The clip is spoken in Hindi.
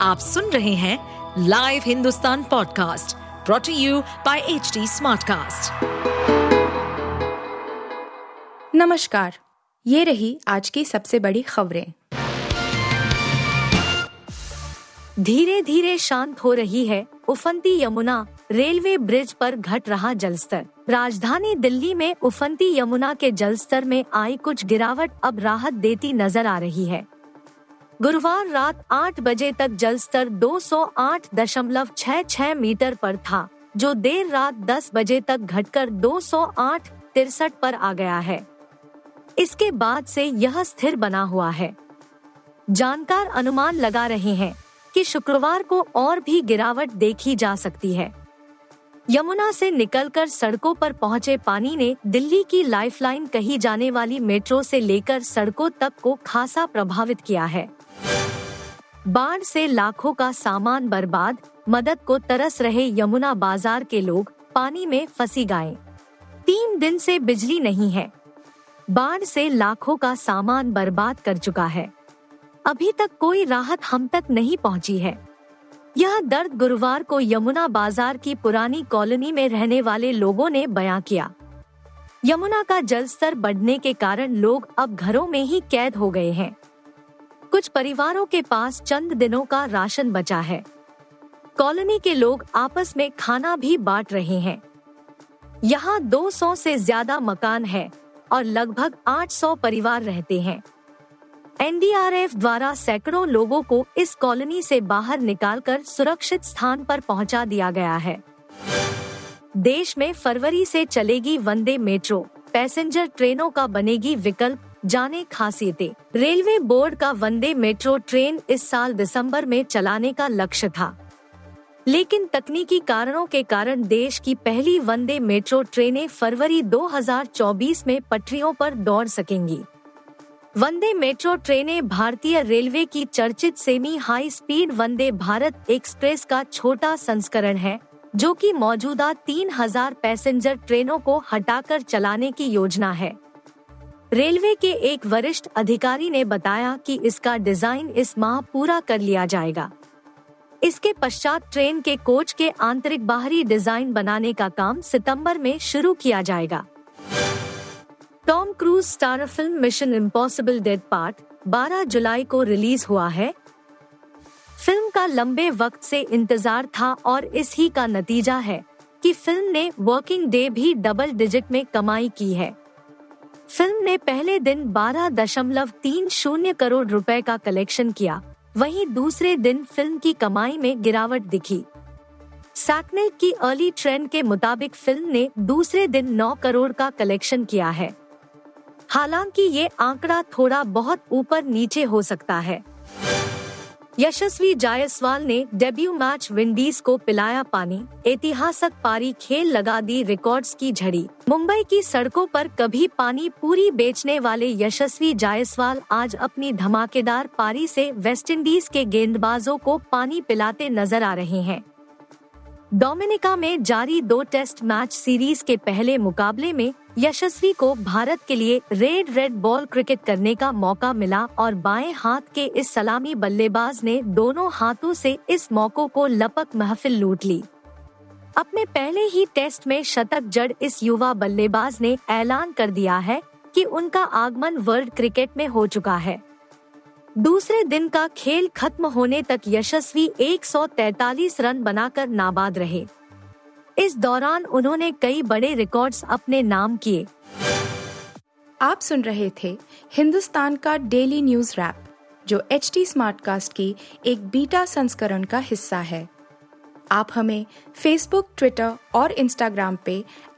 आप सुन रहे हैं live Hindustan podcast brought to you by H Smartcast. नमस्कार, ये रही आज की सबसे बड़ी खबरें। धीरे धीरे शांत हो रही है उफंती यमुना, रेलवे ब्रिज पर घट रहा जलस्तर। राजधानी दिल्ली में उफंती यमुना के जलस्तर में आई कुछ गिरावट, अब राहत देती नज़र आ रही है। गुरुवार रात 8 बजे तक जलस्तर 208.66 मीटर पर था, जो देर रात 10 बजे तक घटकर 208 तिरसठ पर आ गया है। इसके बाद से यह स्थिर बना हुआ है। जानकार अनुमान लगा रहे हैं कि शुक्रवार को और भी गिरावट देखी जा सकती है। यमुना से निकलकर सड़कों पर पहुँचे पानी ने दिल्ली की लाइफलाइन कही जाने वाली मेट्रो से लेकर सड़कों तक को खासा प्रभावित किया है। बाढ़ से लाखों का सामान बर्बाद, मदद को तरस रहे यमुना बाज़ार के लोग पानी में फंसी गाय। तीन दिन से बिजली नहीं है। बाढ़ से लाखों का सामान बर्बाद कर चुका है। अभी तक कोई राहत हम तक नहीं पहुँची है। यह दर्द गुरुवार को यमुना बाज़ार की पुरानी कॉलोनी में रहने वाले लोगों ने बयां किया। यमुना का जलस्तर बढ़ने के कारण लोग अब घरों में ही कैद हो गए हैं। कुछ परिवारों के पास चंद दिनों का राशन बचा है। कॉलोनी के लोग आपस में खाना भी बांट रहे हैं। यहाँ 200 से ज़्यादा मकान है और लगभग 800 परिवार रहते हैं। एनडीआरएफ द्वारा सैकड़ों लोगों को इस कॉलोनी से बाहर निकालकर सुरक्षित स्थान पर पहुँचा दिया गया है। देश में फरवरी से चलेगी वंदे मेट्रो। पैसेंजर ट्रेनों का बनेगी विकल्प जाने खासियतें। रेलवे बोर्ड का वंदे मेट्रो ट्रेन इस साल दिसंबर में चलाने का लक्ष्य था। लेकिन तकनीकी कारणों के कारण देश की पहली वंदे मेट्रो ट्रेनें फरवरी 2024 में पटरियों पर दौड़ सकेंगी। वंदे मेट्रो ट्रेनें भारतीय रेलवे की चर्चित semi high speed Vande Bharat express का छोटा संस्करण है, जो कि मौजूदा 3000 पैसेंजर ट्रेनों को हटाकर चलाने की योजना है। रेलवे के एक वरिष्ठ अधिकारी ने बताया कि इसका डिज़ाइन इस माह पूरा कर लिया जाएगा। इसके पश्चात ट्रेन के कोच के आंतरिक बाहरी डिज़ाइन बनाने का काम सितंबर में शुरू किया जाएगा। Tom Cruise star film Mission Impossible dead part 12 जुलाई को रिलीज़ हुआ है। फ़िल्म का लंबे वक्त से इंतज़ार था और इस ही का नतीजा है कि फ़िल्म ने वर्किंग डे भी डबल डिजिट में कमाई की है। फ़िल्म ने पहले दिन बारह दशमलव तीन शून्य करोड़ रुपए का कलेक्शन किया। वहीं दूसरे दिन फ़िल्म की कमाई में गिरावट दिखी। सैकने की अर्ली ट्रेंड के मुताबिक फ़िल्म ने दूसरे दिन 9 करोड़ का कलेक्शन किया है। हालाँकि ये आंकड़ा थोड़ा बहुत ऊपर नीचे हो सकता है। यशस्वी जायसवाल ने डेब्यू मैच विंडीज को पिलाया पानी। ऐतिहासिक पारी खेल लगा दी रिकॉर्ड्स की झड़ी। मुंबई की सड़कों पर कभी पानी पूरी बेचने वाले यशस्वी जायसवाल आज अपनी धमाकेदार पारी से वेस्टइंडीज के गेंदबाजों को पानी पिलाते नज़र आ रहे हैं। डोमिनिका में जारी दो टेस्ट मैच सीरीज़ के पहले मुकाबले में यशस्वी को भारत के लिए रेड रेड बॉल क्रिकेट करने का मौका मिला और बाएँ हाथ के इस सलामी बल्लेबाज ने दोनों हाथों से इस मौकों को लपक महफिल लूट ली। अपने पहले ही टेस्ट में शतक जड़ इस युवा बल्लेबाज ने ऐलान कर दिया है कि उनका आगमन वर्ल्ड क्रिकेट में हो चुका है। दूसरे दिन का खेल खत्म होने तक यशस्वी 143 रन बनाकर नाबाद रहे। इस दौरान उन्होंने कई बड़े रिकॉर्ड्स अपने नाम किए। आप सुन रहे थे हिंदुस्तान का डेली न्यूज़ रैप, जो एच टी स्मार्ट कास्ट की एक बीटा संस्करण का हिस्सा है। आप हमें फेसबुक ट्विटर और इंस्टाग्राम पे